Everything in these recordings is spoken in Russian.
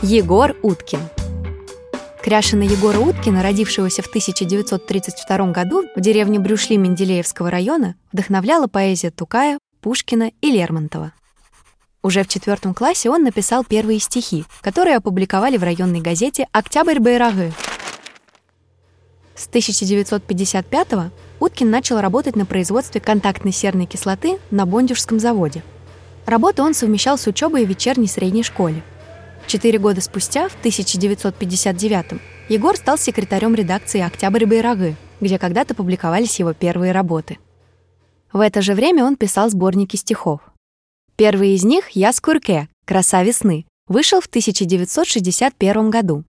Егор Уткин. Кряшина Егора Уткина, родившегося в 1932 году в деревне Брюшли Менделеевского района, вдохновляла поэзия Тукая, Пушкина и Лермонтова. Уже в четвертом классе он написал первые стихи, которые опубликовали в районной газете «Октябрь Байрагы». С 1955 Уткин начал работать на производстве контактной серной кислоты на Бондюжском заводе. Работу он совмещал с учебой в вечерней средней школе – Четыре года спустя, в 1959 Егор стал секретарем редакции «Октябрь Байрагы», где когда-то публиковались его первые работы. В это же время он писал сборники стихов. Первый из них «Я Скурке. Краса весны» вышел в 1961 году.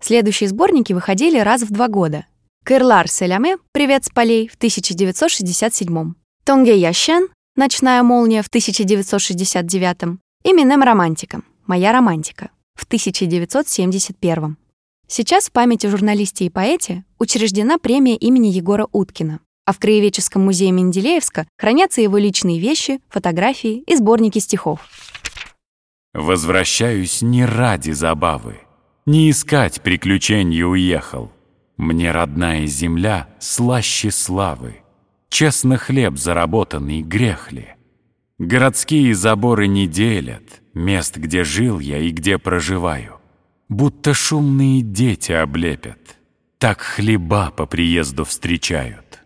Следующие сборники выходили раз в два года. «Кырлар Селяме. Привет с полей» в 1967 «Тонге Ящен. Ночная молния» в 1969 и «Минем Романтиком. «Моя романтика» в 1971. Сейчас в памяти журналисте и поэте учреждена премия имени Егора Уткина, а в Краеведческом музее Менделеевска хранятся его личные вещи, фотографии и сборники стихов. Возвращаюсь не ради забавы, не искать приключений уехал. Мне родная земля слаще славы, честно хлеб заработанный грех ли? Городские заборы не делят, мест, где жил я и где проживаю. Будто шумные дети облепят, так хлеба по приезду встречают.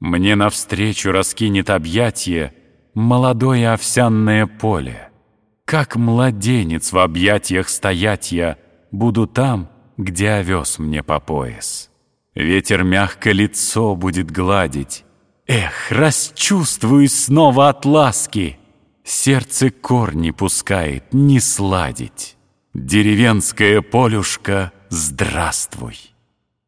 Мне навстречу раскинет объятие молодое овсянное поле. Как младенец в объятиях стоять я буду там, где овес мне по пояс. Ветер мягко лицо будет гладить. Эх, расчувствуюсь снова от ласки — Сердце корни пускает не сладить. Деревенская полюшка, здравствуй.